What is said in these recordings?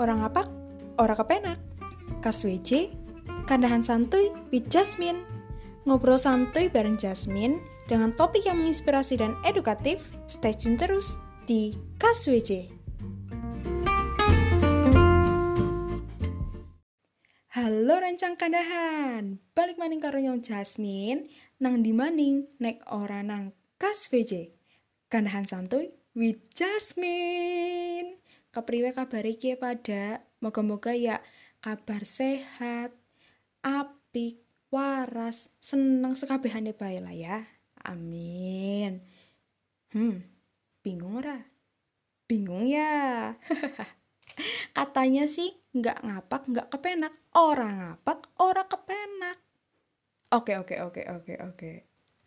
Orang apa? Orang kepenak. Kas WC, kandahan santuy with Jasmine. Ngobrol santuy bareng Jasmine dengan topik yang menginspirasi dan edukatif. Stay tune terus di Kas WC. Halo rancang kandahan, balik maning karo nyong Jasmine, nang di maning nek ora nang Kas WC. Kandahan santuy with Jasmine. Kepriwe kabar iki pada? Moga-moga ya kabar sehat, apik, waras, seneng sekabehane bae lah ya. Amin. Hmm, bingung ora? Bingung ya? Katanya sih nggak ngapak, nggak kepenak. Orang ngapak, orang kepenak. Oke, oke, oke, oke, oke.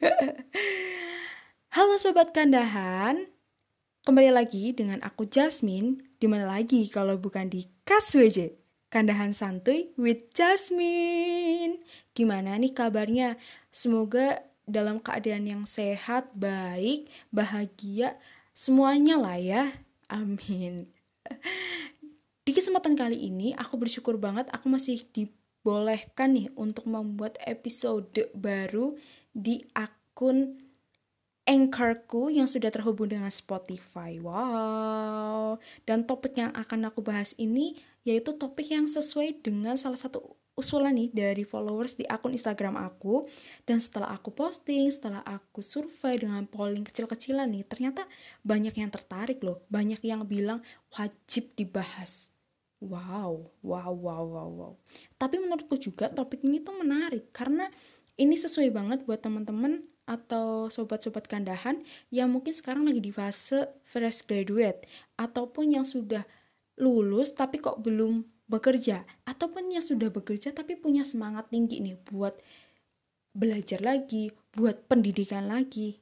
Halo Sobat Kandahan, kembali lagi dengan aku Jasmine, di mana lagi kalau bukan di KSWJ, Kandahan Santuy with Jasmine. Gimana nih kabarnya? Semoga dalam keadaan yang sehat, baik, bahagia, semuanya lah ya. Amin. Di kesempatan kali ini aku bersyukur banget aku masih dibolehkan nih untuk membuat episode baru di akun Anchorku yang sudah terhubung dengan Spotify. Wow. Dan topik yang akan aku bahas ini yaitu topik yang sesuai dengan salah satu usulan nih dari followers di akun Instagram aku dan setelah aku posting, setelah aku survei dengan polling kecil-kecilan nih, ternyata banyak yang tertarik loh, banyak yang bilang wajib dibahas. Wow, wow, wow, wow, wow. Tapi menurutku juga topik ini tuh menarik karena ini sesuai banget buat teman-teman atau sobat-sobat kandahan yang mungkin sekarang lagi di fase fresh graduate ataupun yang sudah lulus tapi kok belum bekerja ataupun yang sudah bekerja tapi punya semangat tinggi nih buat belajar lagi, buat pendidikan lagi.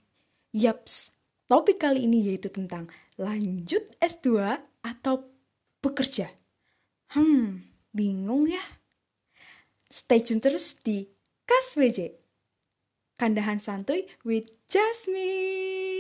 Yaps, topik kali ini yaitu tentang lanjut S2 atau bekerja. Hmm, bingung ya? Stay tune terus di Kas WJ. Kandahan Santuy with Jasmine.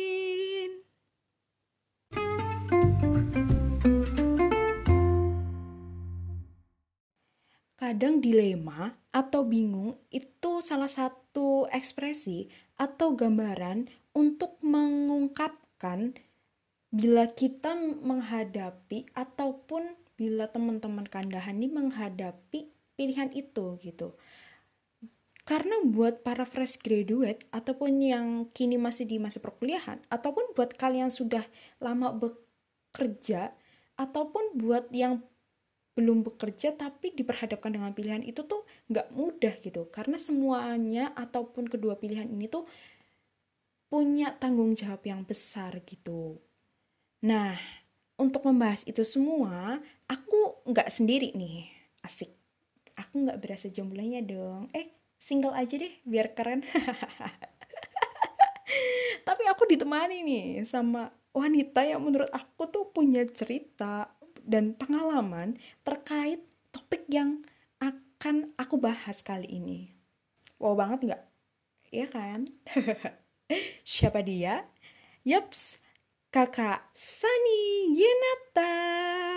Kadang dilema atau bingung itu salah satu ekspresi atau gambaran untuk mengungkapkan bila kita menghadapi ataupun bila teman-teman kandahan ini menghadapi pilihan itu gitu. Karena buat para fresh graduate ataupun yang kini masih di masa perkuliahan ataupun buat kalian sudah lama bekerja ataupun buat yang belum bekerja tapi diperhadapkan dengan pilihan itu tuh nggak mudah gitu karena semuanya ataupun kedua pilihan ini tuh punya tanggung jawab yang besar gitu. Nah, untuk membahas itu semua, aku nggak sendiri nih, asik. Aku nggak berasa jomblonya dong. Eh, single aja deh, biar keren. Tapi aku ditemani nih sama wanita yang menurut aku tuh punya cerita, dan pengalaman terkait topik yang akan aku bahas kali ini. Wow banget nggak? Iya kan? Siapa dia? Yups, kakak Sani Yenata.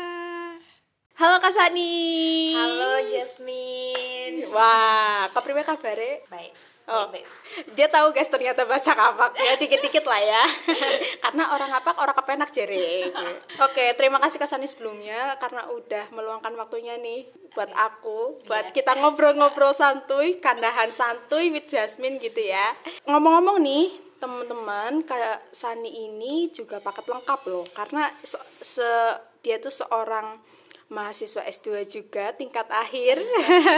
Halo Kak Sani. Halo Jasmine. Wah, kak priwe kabare? Baik. Oh, baik, baik. dia tahu guys ternyata bahasa kapak ya dikit-dikit lah ya. karena orang kapak orang kepenak jere. Oke, terima kasih Kak Sani sebelumnya karena udah meluangkan waktunya nih buat aku, buat Iya. kita ngobrol-ngobrol santuy, kandahan santuy with Jasmine gitu ya. Ngomong-ngomong nih, teman-teman, kayak Sani ini juga paket lengkap loh karena se, se- dia tuh seorang mahasiswa S2 juga tingkat akhir.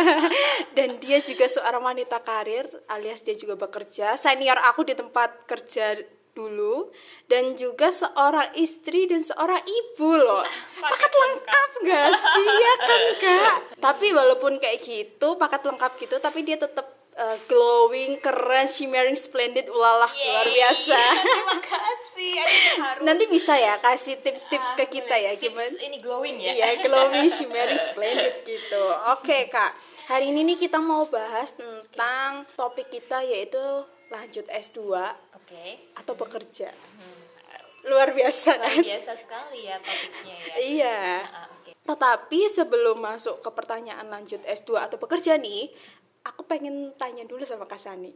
Dan dia juga seorang wanita karir alias dia juga bekerja. Senior aku di tempat kerja dulu. Dan juga seorang istri dan seorang ibu loh. Paket lengkap gak sih? Ya kan kak? Tapi walaupun kayak gitu paket lengkap gitu tapi dia tetap uh, glowing keren shimmering splendid. Ulalah luar Yeay. biasa. Terima kasih. Aduh, haru. nanti bisa ya kasih tips-tips ke Ah, kita ya Tips gimana Ini glowing ya. Iya, glowing, shimmery, splendid gitu. Oke, Kak. Hari ini nih kita mau bahas tentang topik kita yaitu lanjut S2 Oke. atau bekerja. Luar biasa Luar kan? biasa sekali ya topiknya ya. Iya. Ah, oke. Tetapi sebelum masuk ke pertanyaan lanjut S2 atau bekerja nih, aku pengen tanya dulu sama Kasani.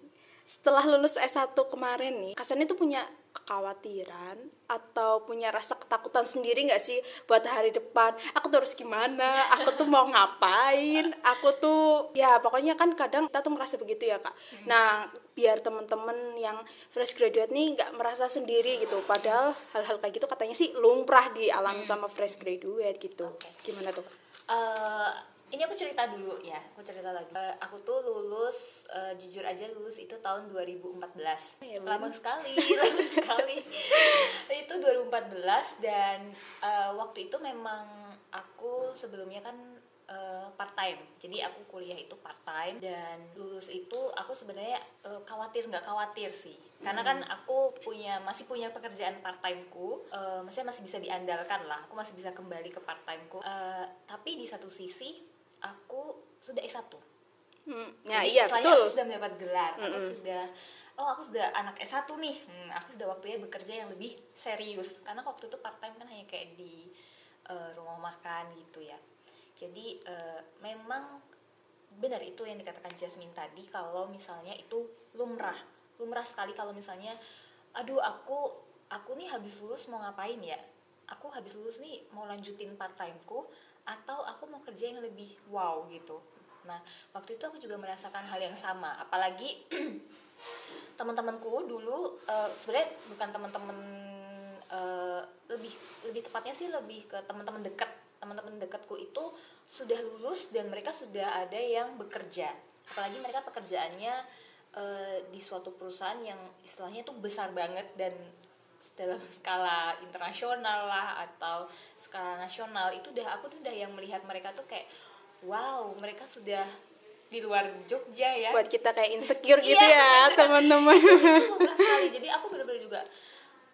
Setelah lulus S1 kemarin nih, Kasani tuh punya kekhawatiran atau punya rasa ketakutan sendiri nggak sih buat hari depan? Aku tuh harus gimana? Aku tuh mau ngapain? Aku tuh ya pokoknya kan kadang kita tuh merasa begitu ya kak. Nah biar temen-temen yang fresh graduate nih nggak merasa sendiri gitu. Padahal hal-hal kayak gitu katanya sih lumrah dialami sama fresh graduate gitu. Gimana tuh? Kak? Ini aku cerita dulu ya, aku cerita lagi. Eh, aku tuh lulus, eh, jujur aja lulus itu tahun 2014. Ya, lama sekali, lama sekali. itu 2014 dan eh, waktu itu memang aku sebelumnya kan eh, part time. Jadi aku kuliah itu part time dan lulus itu aku sebenarnya eh, khawatir nggak khawatir sih. Karena kan aku punya masih punya pekerjaan part timeku, eh, maksudnya masih bisa diandalkan lah. Aku masih bisa kembali ke part timeku. Eh, tapi di satu sisi aku sudah S1. Hmm, ya Jadi iya betul. Aku sudah mendapat gelar. Aku sudah oh aku sudah anak S1 nih. Hmm, aku sudah waktunya bekerja yang lebih serius. Karena waktu itu part time kan hanya kayak di eh, rumah makan gitu ya. Jadi eh, memang benar itu yang dikatakan Jasmine tadi kalau misalnya itu lumrah. Lumrah sekali kalau misalnya aduh aku aku nih habis lulus mau ngapain ya? Aku habis lulus nih mau lanjutin part timeku atau aku mau kerja yang lebih wow gitu. Nah, waktu itu aku juga merasakan hal yang sama. Apalagi teman-temanku dulu eh, sebenarnya bukan teman-teman eh, lebih lebih tepatnya sih lebih ke teman-teman dekat. Teman-teman dekatku itu sudah lulus dan mereka sudah ada yang bekerja. Apalagi mereka pekerjaannya eh, di suatu perusahaan yang istilahnya tuh besar banget dan dalam skala internasional lah atau skala nasional itu udah aku tuh udah yang melihat mereka tuh kayak wow mereka sudah di luar Jogja ya Buat kita kayak insecure gitu Iya. ya teman-teman. sekali jadi aku bener-bener juga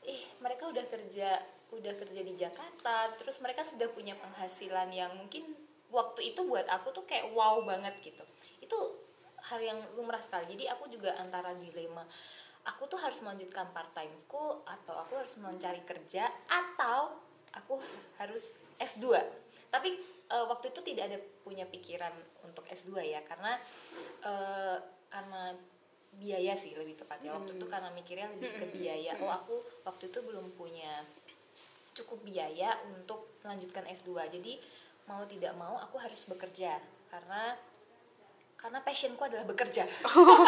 ih mereka udah kerja udah kerja di Jakarta terus mereka sudah punya penghasilan yang mungkin waktu itu buat aku tuh kayak wow banget gitu itu hal yang lumrah sekali jadi aku juga antara dilema aku tuh harus melanjutkan part timeku atau aku harus mencari kerja atau aku harus S2 tapi eh, waktu itu tidak ada punya pikiran untuk S2 ya karena eh, karena biaya sih lebih tepatnya. Waktu itu karena mikirnya lebih ke biaya. Oh aku waktu itu belum punya cukup biaya untuk melanjutkan S2 jadi mau tidak mau aku harus bekerja karena karena passionku adalah bekerja.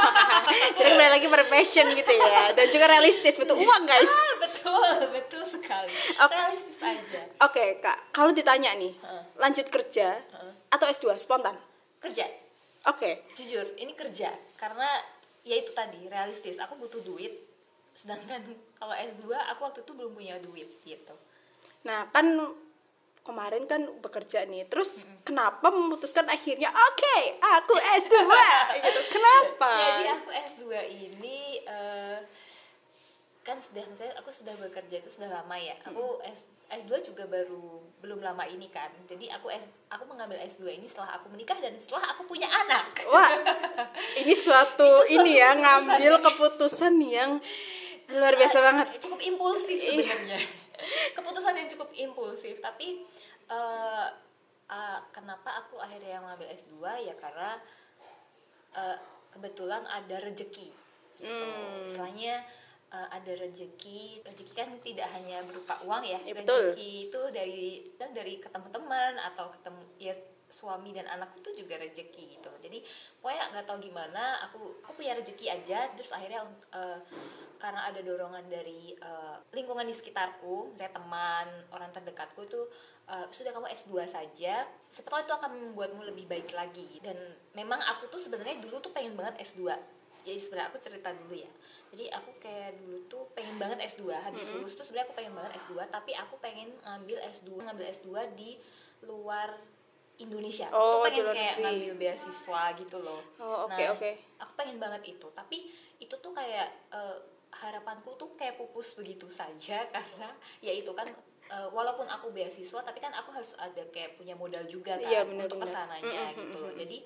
Jadi kembali lagi berpassion gitu ya. Dan juga realistis. Betul uang guys. betul. Betul sekali. Oke. realistis aja. Oke kak, kalau ditanya nih Heeh. lanjut kerja atau S2 spontan? kerja. Oke, jujur ini kerja. Karena ya itu tadi realistis. Aku butuh duit. Sedangkan kalau S2 aku waktu itu belum punya duit gitu. Nah kan kemarin kan bekerja nih, terus kenapa memutuskan akhirnya oke aku S2 gitu? Kenapa? jadi aku S2 ini eh, kan sudah misalnya aku sudah bekerja itu sudah lama ya aku S S2 juga baru belum lama ini kan jadi aku S aku mengambil S2 ini setelah aku menikah dan setelah aku punya anak Wah, ini suatu ini ya keputusan ngambil ya. keputusan yang luar biasa banget. cukup impulsif sebenarnya keputusan yang cukup impulsif tapi eh, ah, kenapa aku akhirnya mengambil S2 ya karena eh, kebetulan ada rejeki gitu. Hmm. istilahnya eh, ada rejeki rejeki kan tidak hanya berupa uang ya Ya, rejeki itu dari dan dari ketemu teman atau ketemu ya suami dan anakku itu juga rejeki gitu. Jadi pokoknya nggak tahu gimana aku aku punya rejeki aja. Terus akhirnya eh, karena ada dorongan dari eh, lingkungan di sekitarku saya teman orang terdekatku itu eh, sudah kamu S2 saja. Siapa tahu itu akan membuatmu lebih baik lagi. Dan memang aku tuh sebenarnya dulu tuh pengen banget S2 jadi sebenarnya aku cerita dulu ya. Jadi aku kayak dulu tuh pengen banget S2 habis lulus tuh sebenarnya aku pengen banget S2 tapi aku pengen ngambil S2 ngambil S2 di luar Indonesia Oh, aku pengen kayak negeri. ngambil beasiswa gitu loh Oh, oke, Nah, oke. aku pengen banget itu tapi itu tuh kayak eh, harapanku tuh kayak pupus begitu saja karena ya itu kan eh, walaupun aku beasiswa tapi kan aku harus ada kayak punya modal juga kan Iya, benar, untuk ke sananya Mm, gitu loh mm. jadi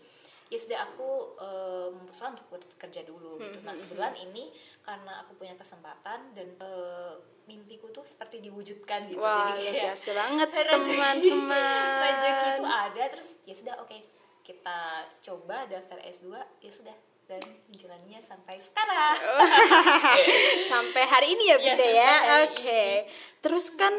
ya sudah aku uh, memutuskan untuk kerja dulu gitu. Nah kebetulan ini karena aku punya kesempatan dan uh, mimpiku tuh seperti diwujudkan gitu. Wah, jadi kayak biasa banget teman-teman. rezeki itu ada terus ya sudah oke okay, kita coba daftar S2 ya sudah. Dan jalannya sampai sekarang. Sampai hari ini ya bunda ya, ya? oke. okay. terus kan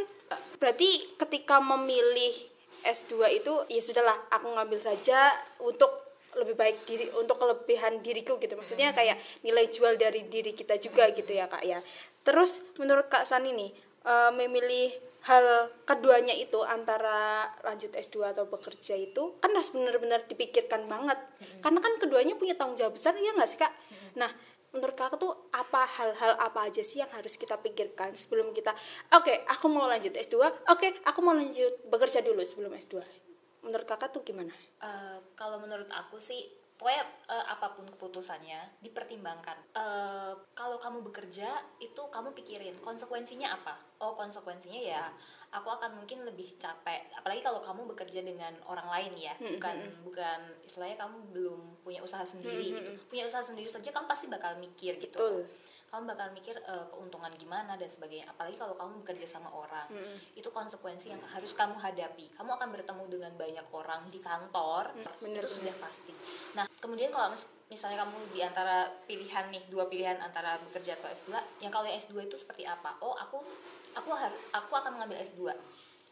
berarti ketika memilih S2 itu ya sudahlah aku ngambil saja untuk lebih baik diri untuk kelebihan diriku gitu maksudnya hmm. kayak nilai jual dari diri kita juga gitu ya kak ya terus menurut kak Sani nih uh, memilih hal keduanya itu antara lanjut S2 atau bekerja itu kan harus benar-benar dipikirkan banget hmm. karena kan keduanya punya tanggung jawab besar ya nggak sih kak hmm. nah menurut kakak tuh apa hal-hal apa aja sih yang harus kita pikirkan sebelum kita oke okay, aku mau lanjut S2 oke okay, aku mau lanjut bekerja dulu sebelum S2 menurut kakak tuh gimana? Uh, kalau menurut aku sih pokoknya uh, apa pun keputusannya dipertimbangkan. Uh, kalau kamu bekerja itu kamu pikirin konsekuensinya apa. Oh konsekuensinya ya aku akan mungkin lebih capek. Apalagi kalau kamu bekerja dengan orang lain ya bukan hmm. bukan istilahnya kamu belum punya usaha sendiri gitu. Punya usaha sendiri saja kamu pasti bakal mikir gitu. Betul kamu bakal mikir uh, keuntungan gimana dan sebagainya. Apalagi kalau kamu bekerja sama orang. Hmm. itu konsekuensi yang harus kamu hadapi. Kamu akan bertemu dengan banyak orang di kantor. Hmm, bener, itu bener. sudah pasti. Nah kemudian kalau misalnya kamu di antara pilihan nih dua pilihan antara bekerja atau S2 yang kalau yang S2 itu seperti apa? Oh aku aku harus aku akan mengambil S2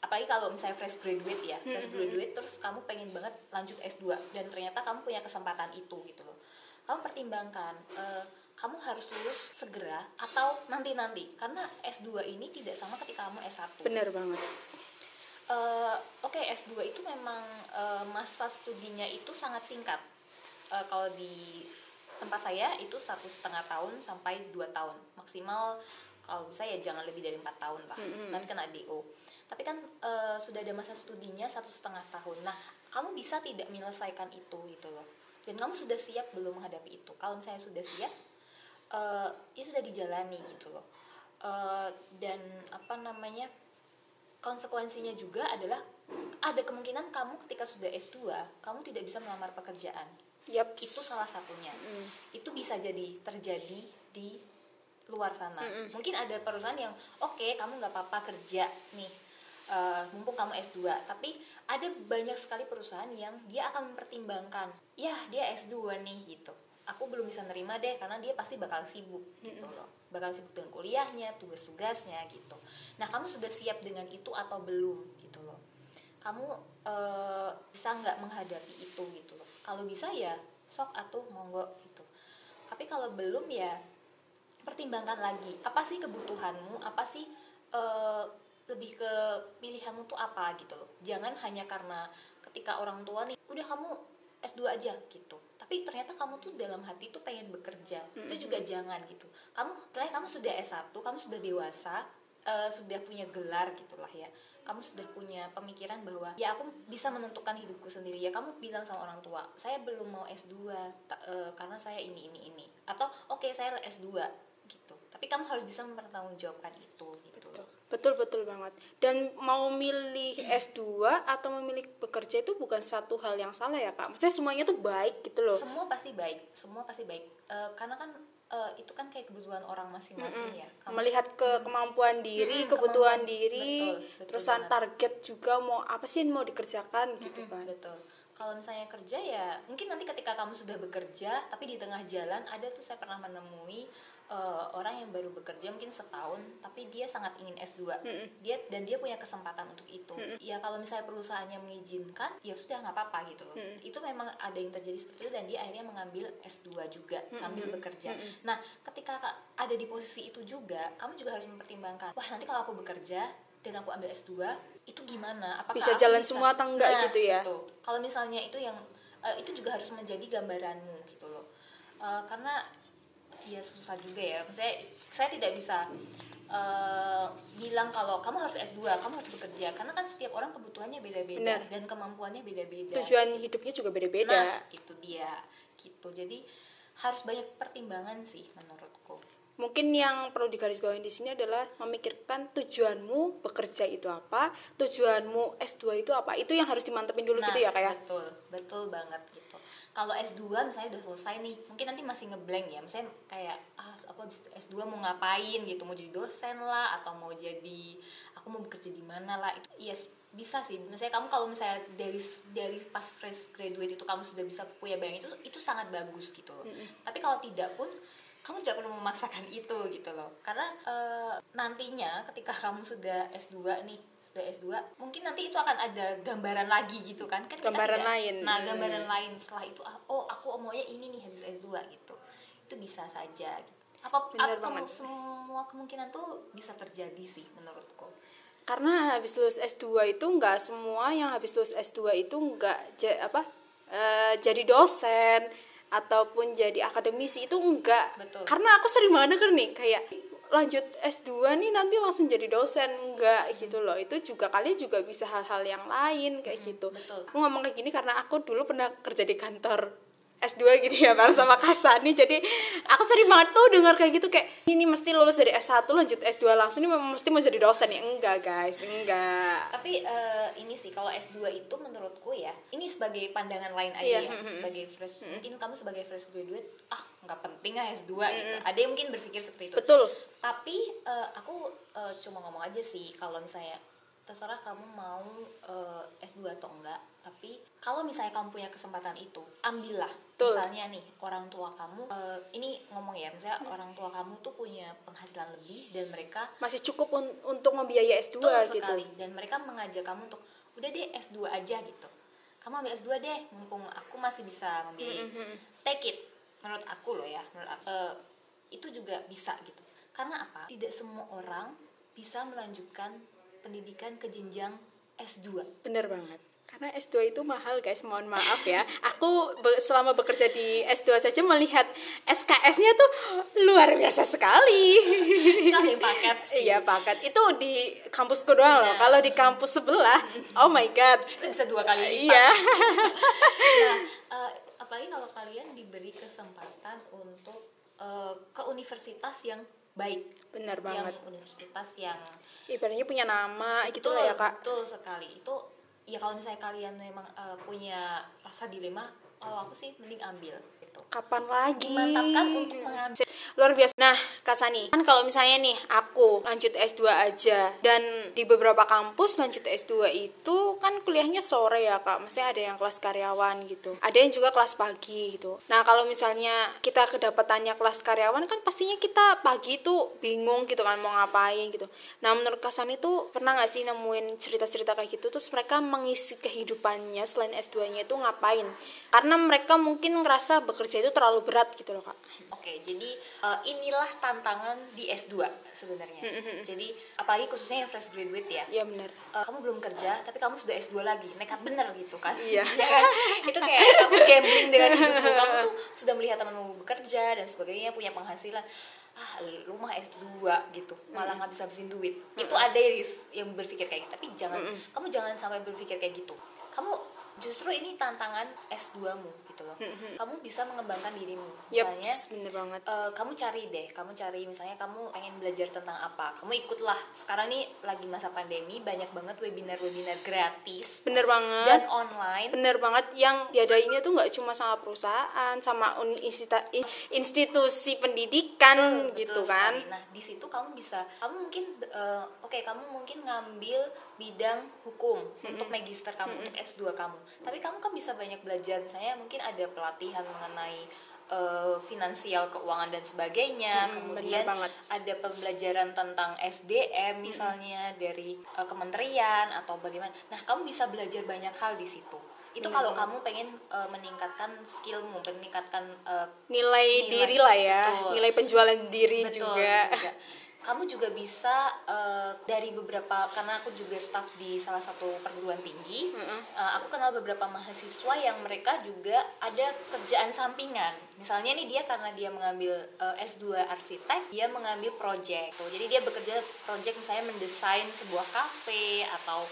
apalagi kalau misalnya fresh graduate ya fresh graduate terus kamu pengen banget lanjut S2 dan ternyata kamu punya kesempatan itu gitu loh. Kamu pertimbangkan uh, kamu harus lulus segera atau nanti-nanti. Karena S2 ini tidak sama ketika kamu S1 benar banget. Uh, oke okay, S2 itu memang uh, masa studinya itu sangat singkat. Uh, kalau di tempat saya itu satu setengah tahun sampai dua tahun. Maksimal kalau bisa ya jangan lebih dari empat tahun lah. Mm -hmm. nanti kena DO tapi kan uh, sudah ada masa studinya satu setengah tahun. Nah kamu bisa tidak menyelesaikan itu gitu loh. Dan kamu sudah siap belum menghadapi itu. Kalau misalnya sudah siap uh, ya sudah dijalani gitu loh uh, dan apa namanya konsekuensinya juga adalah ada kemungkinan kamu ketika sudah S2 kamu tidak bisa melamar pekerjaan yep. itu salah satunya mm. itu bisa jadi terjadi di luar sana mm -mm. mungkin ada perusahaan yang oke okay, kamu nggak apa-apa kerja nih uh, mumpung kamu S2 tapi ada banyak sekali perusahaan yang dia akan mempertimbangkan ya dia S2 nih gitu aku belum bisa nerima deh karena dia pasti bakal sibuk gitu loh. Bakal sibuk dengan kuliahnya tugas-tugasnya gitu. Nah kamu sudah siap dengan itu atau belum gitu loh. Kamu e, bisa nggak menghadapi itu gitu loh. Kalau bisa ya sok atau monggo gitu. Tapi kalau belum ya pertimbangkan lagi. Apa sih kebutuhanmu? Apa sih e, lebih ke pilihanmu tuh apa gitu loh. Jangan hanya karena ketika orang tua nih udah kamu S2 aja gitu tapi ternyata kamu tuh dalam hati tuh pengen bekerja. Mm-hmm. itu juga jangan gitu. Kamu setelah kamu sudah S1 kamu sudah dewasa uh, sudah punya gelar gitulah ya. Kamu sudah punya pemikiran bahwa ya aku bisa menentukan hidupku sendiri. Ya kamu bilang sama orang tua saya belum mau S2 ta, uh, karena saya ini ini ini. Atau oke okay, saya S2 gitu kamu harus bisa mempertanggungjawabkan itu gitu betul. betul betul banget. Dan mau milih S2 atau memilih bekerja itu bukan satu hal yang salah ya kak. Maksudnya semuanya tuh baik gitu loh. Semua pasti baik semua pasti baik. Uh, karena kan uh, itu kan kayak kebutuhan orang masing-masing mm -hmm. ya. Kamu, melihat ke kemampuan diri mm -hmm, kebutuhan kemampuan, diri betul, betul terusan banget. target juga mau apa sih yang mau dikerjakan mm -hmm, gitu kan. betul. Kalau misalnya kerja ya mungkin nanti ketika kamu sudah bekerja tapi di tengah jalan ada tuh saya pernah menemui uh, orang yang baru bekerja mungkin setahun tapi dia sangat ingin S2 mm-hmm. dia dan dia punya kesempatan untuk itu mm-hmm. ya kalau misalnya perusahaannya mengizinkan ya sudah nggak apa-apa gitu loh mm-hmm. itu memang ada yang terjadi seperti itu dan dia akhirnya mengambil S2 juga mm-hmm. sambil bekerja mm-hmm. nah ketika ada di posisi itu juga kamu juga harus mempertimbangkan wah nanti kalau aku bekerja dan aku ambil S2 itu gimana apakah bisa jalan bisa? semua atau enggak nah, gitu ya gitu. kalau misalnya itu yang uh, itu juga harus menjadi gambaranmu gitu loh uh, karena ya susah juga ya. Saya saya tidak bisa uh, bilang kalau kamu harus S2 kamu harus bekerja. Karena kan setiap orang kebutuhannya beda-beda dan kemampuannya beda-beda. Tujuan hidupnya juga beda-beda. Nah itu dia. Gitu. Jadi harus banyak pertimbangan sih menurutku. Mungkin yang perlu digarisbawahi di sini adalah memikirkan tujuanmu bekerja itu apa tujuanmu S2 itu apa. Itu yang harus dimantepin dulu nah, gitu ya kayak ya? betul. Betul banget gitu kalau S2 misalnya udah selesai nih mungkin nanti masih ngeblank ya. Misalnya kayak ah apa S2 mau ngapain gitu? Mau jadi dosen lah? Atau mau jadi aku mau bekerja di mana lah? Itu yes bisa sih. Misalnya kamu kalau misalnya dari dari pas fresh graduate itu kamu sudah bisa punya bayangan itu itu sangat bagus gitu loh. Mm -hmm. tapi kalau tidak pun kamu tidak perlu memaksakan itu gitu loh. Karena e, nantinya ketika kamu sudah S2 nih sudah S2 mungkin nanti itu akan ada gambaran lagi gitu kan kan gambaran tidak, lain nah gambaran hmm. lain setelah itu ah, oh aku maunya ini nih habis S2 gitu itu bisa saja gitu. apa, apa semua kemungkinan tuh bisa terjadi sih menurutku karena habis lulus S2 itu nggak semua yang habis lulus S2 itu nggak apa uh, jadi dosen ataupun jadi akademisi itu enggak Betul. karena aku sering banget denger nih kayak lanjut S2 nih nanti langsung jadi dosen enggak hmm. gitu loh itu juga kalian juga bisa hal-hal yang lain kayak hmm, gitu betul. aku ngomong kayak gini karena aku dulu pernah kerja di kantor S2 gitu ya bareng sama Kasani jadi aku sering banget tuh dengar kayak gitu kayak ini mesti lulus dari S1 lanjut S2 langsung. Ini mesti mau jadi dosen. Ya enggak guys enggak. Tapi uh, ini sih kalau S2 itu menurutku ya ini sebagai pandangan lain aja yeah. ya sebagai fresh mungkin kamu sebagai fresh graduate ah nggak penting lah S2 gitu. Ada yang mungkin berpikir seperti itu. Betul. Tapi uh, aku uh, cuma ngomong aja sih kalau misalnya terserah kamu mau uh, S2 atau enggak tapi kalau misalnya kamu punya kesempatan itu ambillah Betul. misalnya nih orang tua kamu uh, ini ngomong ya misalnya hmm. orang tua kamu tuh punya penghasilan lebih dan mereka masih cukup un untuk membiayai S2 Betul gitu sekali. dan mereka mengajak kamu untuk udah deh S2 aja gitu kamu ambil S2 deh mumpung aku masih bisa membiayai mm -hmm. take it menurut aku loh ya menurut aku, uh, itu juga bisa gitu karena apa tidak semua orang bisa melanjutkan pendidikan ke jenjang S2. Bener banget. Karena S2 itu mahal guys, mohon maaf ya. Aku be selama bekerja di S2 saja melihat SKS-nya tuh luar biasa sekali. Itu paket sih. Iya, paket. Itu di kampusku doang loh. Iya. Kalau di kampus sebelah, oh my god. Itu bisa dua kali lipat. Iya. nah, uh, apalagi kalau kalian diberi kesempatan untuk uh, ke universitas yang baik. Benar banget. Yang universitas yang ibaratnya punya nama gitu lah ya kak betul sekali itu ya kalau misalnya kalian memang uh, punya rasa dilema kalau aku sih mending ambil gitu. Kapan lagi? Mantapkan untuk mengambil. Luar biasa. Nah, Kak Sani, kan kalau misalnya nih aku lanjut S2 aja dan di beberapa kampus lanjut S2 itu kan kuliahnya sore ya, Kak. Maksudnya ada yang kelas karyawan gitu. Ada yang juga kelas pagi gitu. Nah, kalau misalnya kita kedapatannya kelas karyawan kan pastinya kita pagi tuh bingung gitu kan mau ngapain gitu. Nah, menurut Kak Sani tuh pernah gak sih nemuin cerita-cerita kayak gitu terus mereka mengisi kehidupannya selain S2-nya itu ngapain? Karena mereka mungkin ngerasa bekerja itu terlalu berat gitu loh kak. Oke jadi uh, inilah tantangan di S2 sebenarnya. Jadi apalagi khususnya yang fresh graduate ya. Iya benar uh, kamu belum kerja tapi kamu sudah S2 lagi nekat bener gitu kan? Iya. Ya kan? itu kayak kamu gambling dengan hidupmu. Kamu tuh sudah melihat temanmu bekerja dan sebagainya punya penghasilan. Ah lu mah S2 gitu malah nggak bisa habisin duit. Mm -hmm. itu ada yang berpikir kayak gitu. Tapi jangan mm -hmm. kamu jangan sampai berpikir kayak gitu. Kamu justru ini tantangan S2-mu gitu loh. Mm-hmm. Kamu bisa mengembangkan dirimu. Misalnya, bener banget. Uh, kamu cari deh, kamu cari misalnya kamu pengen belajar tentang apa. Kamu ikutlah. Sekarang nih lagi masa pandemi, banyak banget webinar-webinar gratis. Bener banget. Dan online. Bener banget. Yang diadainnya tuh nggak cuma sama perusahaan, sama institusi pendidikan betul, gitu betul kan. Sekali. Nah, di situ kamu bisa, kamu mungkin, uh, oke, okay, kamu mungkin ngambil bidang hukum mm-hmm. untuk magister kamu, mm-hmm. untuk S2 kamu tapi kamu kan bisa banyak belajar. Misalnya mungkin ada pelatihan mengenai uh, finansial keuangan dan sebagainya. Hmm, kemudian ada pembelajaran tentang SDM misalnya hmm. dari uh, kementerian atau bagaimana. Nah kamu bisa belajar banyak hal di situ. Itu kalau kamu pengen uh, meningkatkan skillmu meningkatkan uh, nilai, nilai. diri lah ya. Betul. nilai penjualan diri betul, juga, juga kamu juga bisa uh, dari beberapa karena aku juga staff di salah satu perguruan tinggi mm -hmm. uh, aku kenal beberapa mahasiswa yang mereka juga ada kerjaan sampingan misalnya nih dia karena dia mengambil uh, eh, S2 arsitek dia mengambil project tuh jadi dia bekerja project misalnya mendesain sebuah kafe atau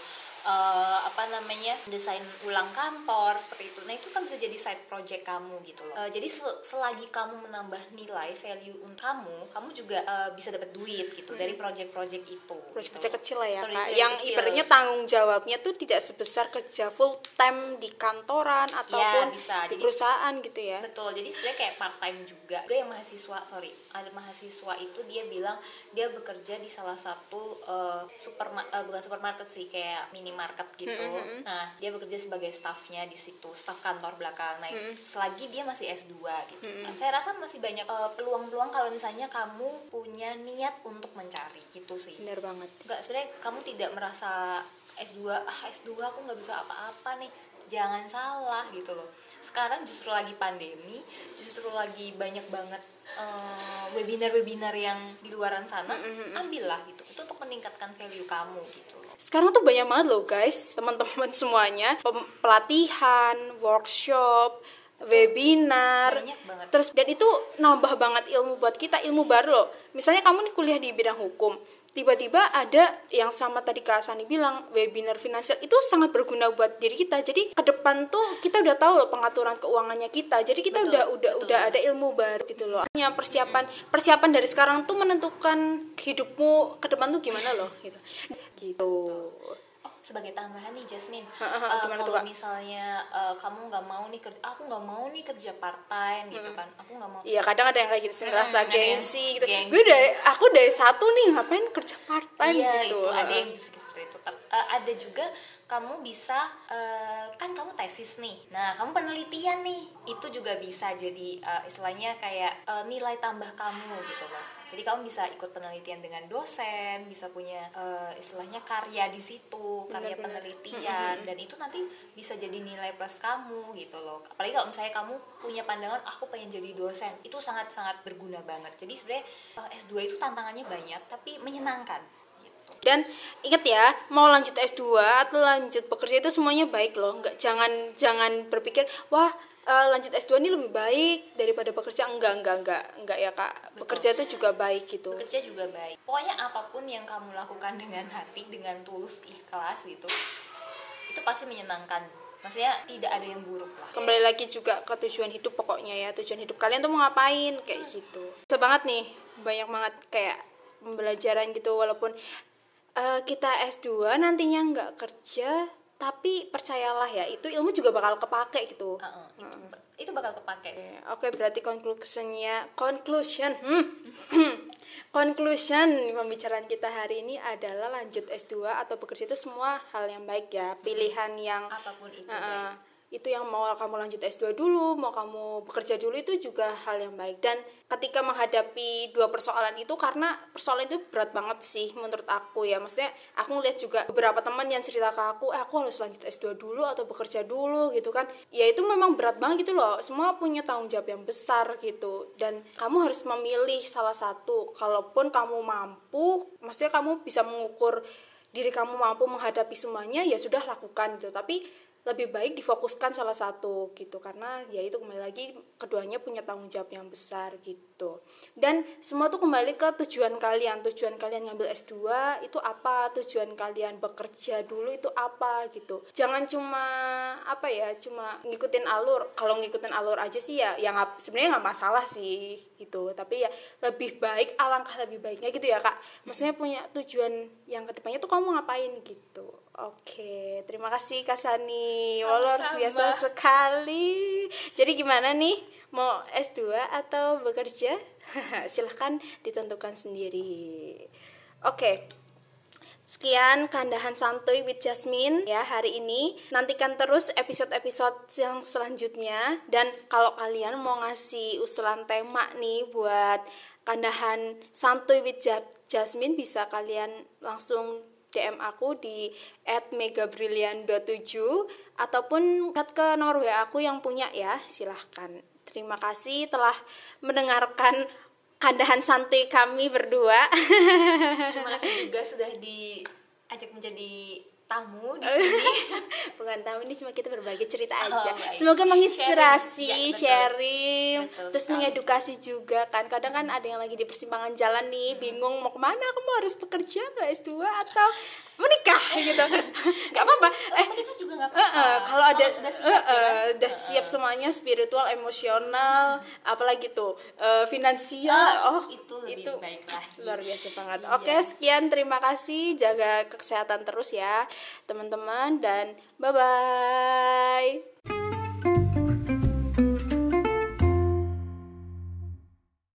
uh, apa namanya desain ulang kantor seperti itu nah itu kan bisa jadi side project kamu gitu loh uh, jadi sel selagi kamu menambah nilai value untuk kamu kamu juga uh, bisa dapat duit gitu hmm. dari project-project itu project gitu. kecil lah ya kak yang kecil. ibaratnya tanggung jawabnya tuh tidak sebesar kerja full time di kantoran ya, ataupun ya, bisa. di jadi, perusahaan gitu ya betul jadi sebenarnya kayak part time juga gue yang mahasiswa sorry ada mahasiswa itu dia bilang dia bekerja di salah satu uh, super uh, bukan supermarket sih kayak minimarket gitu mm -hmm. nah dia bekerja sebagai staffnya di situ staff kantor belakang nah mm -hmm. selagi dia masih S2 gitu mm -hmm. nah, saya rasa masih banyak peluang eh, peluang-peluang kalau misalnya kamu punya niat untuk mencari gitu sih benar banget nggak sebenarnya kamu tidak merasa S2 ah S2 aku nggak bisa apa-apa nih jangan salah gitu loh. Sekarang justru lagi pandemi justru lagi banyak banget uh, webinar-webinar yang di luaran sana ambillah gitu. Itu untuk meningkatkan value kamu gitu sekarang tuh banyak banget loh guys. Teman-teman semuanya pelatihan workshop webinar. Banyak banget. Terus dan itu nambah banget ilmu buat kita ilmu baru loh. Misalnya kamu nih kuliah di bidang hukum tiba-tiba ada yang sama tadi Kak Sani bilang webinar finansial itu sangat berguna buat diri kita. Jadi ke depan tuh kita udah tahu loh pengaturan keuangannya kita. Jadi kita betul, udah udah betul. udah ada ilmu baru gitu loh. Hanya persiapan persiapan dari sekarang tuh menentukan hidupmu ke depan tuh gimana loh gitu. Gitu sebagai tambahan nih Jasmine. Uh, kalau misalnya uh, kamu nggak mau nih kerja aku nggak mau nih kerja part time gitu kan. Aku nggak mau. Iya kadang ada yang kayak gitu hmm, ngerasa gengsi gitu. gengsi. gue dari aku dari satu nih ngapain kerja part time iya, gitu? itu ada yang seperti itu. Uh, ada juga kamu bisa uh, kan kamu tesis nih. Nah kamu penelitian nih. Itu juga bisa jadi uh, istilahnya kayak uh, nilai tambah kamu gitu loh jadi kamu bisa ikut penelitian dengan dosen bisa punya uh, istilahnya karya di situ karya bener, penelitian. Dan itu nanti bisa jadi nilai plus kamu gitu loh. Apalagi kalau misalnya kamu punya pandangan aku pengen jadi dosen itu sangat sangat berguna banget. Jadi sebenarnya uh, eh, S2 itu tantangannya banyak tapi menyenangkan gitu. dan inget ya mau lanjut S2 atau lanjut bekerja itu semuanya baik loh. Nggak jangan jangan berpikir wah uh, lanjut S2 ini lebih baik daripada bekerja enggak enggak enggak. Enggak ya kak. Betul. bekerja itu juga baik gitu. Bekerja juga baik. Pokoknya apa pun yang kamu lakukan dengan hati dengan tulus ikhlas gitu itu pasti menyenangkan. Maksudnya tidak ada yang buruk lah. Kembali lagi juga ke tujuan hidup pokoknya ya. Tujuan hidup kalian tuh mau ngapain? Kayak hmm. gitu. Sebanget nih. Banyak banget kayak pembelajaran gitu. Walaupun uh, kita S2 nantinya nggak kerja tapi percayalah ya itu ilmu juga bakal kepake gitu uh, uh, itu, uh. itu bakal kepake oke okay, berarti conclusionnya conclusion hmm. conclusion pembicaraan kita hari ini adalah lanjut S2 atau bekerja itu semua hal yang baik ya pilihan yang apa pun itu uh, baik itu yang mau kamu lanjut S2 dulu, mau kamu bekerja dulu itu juga hal yang baik. Dan ketika menghadapi dua persoalan itu karena persoalan itu berat banget sih menurut aku ya. Maksudnya aku ngeliat juga beberapa teman yang cerita ke aku, eh aku harus lanjut S2 dulu atau bekerja dulu gitu kan. Ya itu memang berat banget gitu loh. Semua punya tanggung jawab yang besar gitu. Dan kamu harus memilih salah satu. Kalaupun kamu mampu, maksudnya kamu bisa mengukur diri kamu mampu menghadapi semuanya ya sudah lakukan gitu. Tapi lebih baik difokuskan salah satu gitu. Karena ya itu kembali lagi keduanya punya tanggung jawab yang besar gitu. Dan semua tuh kembali ke tujuan kalian. Tujuan kalian ngambil S2 itu apa? Tujuan kalian bekerja dulu itu apa gitu. Jangan cuma apa ya cuma ngikutin alur. Kalau ngikutin alur aja sih ya yang sebenarnya nggak masalah sih itu tapi ya lebih baik alangkah lebih baiknya gitu ya kak. Maksudnya punya tujuan yang ke depannya tuh kamu ngapain gitu Oke, terima kasih Kak Sani. Luar biasa sekali. Jadi gimana nih? Mau S2 atau bekerja? Silahkan ditentukan sendiri. Oke. Sekian kandahan santuy with Jasmine ya hari ini. Nantikan terus episode-episode yang selanjutnya dan kalau kalian mau ngasih usulan tema nih buat kandahan santuy with Jasmine bisa kalian langsung DM aku di @megabrilian27 ataupun chat ke nomor WA aku yang punya ya, silahkan. Terima kasih telah mendengarkan kandahan santuy kami berdua. Terima kasih juga sudah diajak menjadi tamu di sini. Bukan tamu ini cuma kita berbagi cerita oh, aja. Oh, Semoga menginspirasi, sharing, ya, sharing betul terus sekali. mengedukasi juga kan. Kadang kan ada yang lagi di persimpangan jalan nih, hmm. bingung mau ke mana, aku mau harus bekerja atau S2 atau menikah gitu. Nggak apa-apa. Eh menikah juga nggak apa-apa. kalau ada sudah siap eh, kan? udah siap semuanya spiritual emosional apalagi tuh eh, finansial Ah, oh itu lebih baik lagi. luar biasa banget. Iya. oke sekian. Terima kasih. Jaga kesehatan terus ya teman-teman dan bye bye